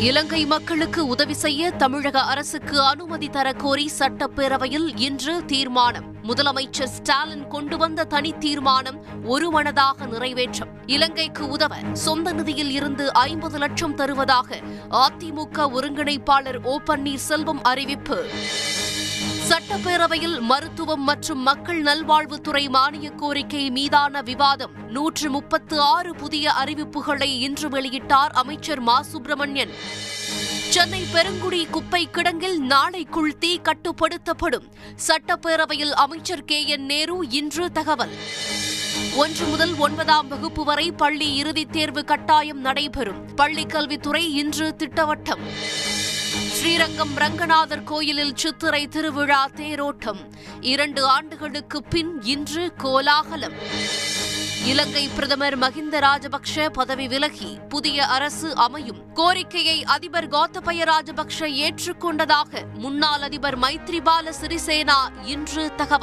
இலங்கை மக்களுக்கு உதவி செய்ய தமிழக அரசுக்கு அனுமதி தரக்கோரி சட்டப்பேரவையில் இன்று தீர்மானம். முதலமைச்சர் ஸ்டாலின் கொண்டு வந்த தனி தீர்மானம் ஒருமனதாக நிறைவேற்றம். இலங்கைக்கு உதவ சொந்த நிதியில் இருந்து ஐம்பது லட்சம் தருவதாக அதிமுக ஒருங்கிணைப்பாளர் ஓ பன்னீர்செல்வம் அறிவிப்பு. சட்டப்பேரவையில் மருத்துவம் மற்றும் மக்கள் நல்வாழ்வுத்துறை மானிய கோரிக்கை மீதான விவாதம். நூற்று முப்பத்து ஆறு புதிய அறிவிப்புகளை இன்று வெளியிட்டார் அமைச்சர் மா. சுப்பிரமணியன். சென்னை பெருங்குடி குப்பை கிடங்கில் நாளைக்குள் தீ கட்டுப்படுத்தப்படும். சட்டப்பேரவையில் அமைச்சர் கே. என். நேரு இன்று தகவல். ஒன்று முதல் ஒன்பதாம் வகுப்பு வரை பள்ளி இறுதித் தேர்வு கட்டாயம் நடைபெறும். பள்ளிக் கல்வித்துறை இன்று திட்டவட்டம். ஸ்ரீரங்கம் ரங்கநாதர் கோயிலில் சித்திரை திருவிழா தேரோட்டம். இரண்டு ஆண்டுகளுக்கு பின் இன்று கோலாகலம். இலங்கை பிரதமர் மகிந்த ராஜபக்ஷ பதவி விலகி புதிய அரசு அமையும். கோரிக்கையை அதிபர் கோத்தபய ராஜபக்ஷ ஏற்றுக்கொண்டதாக முன்னாள் அதிபர் மைத்ரிபால சிறிசேனா இன்று தகவல்.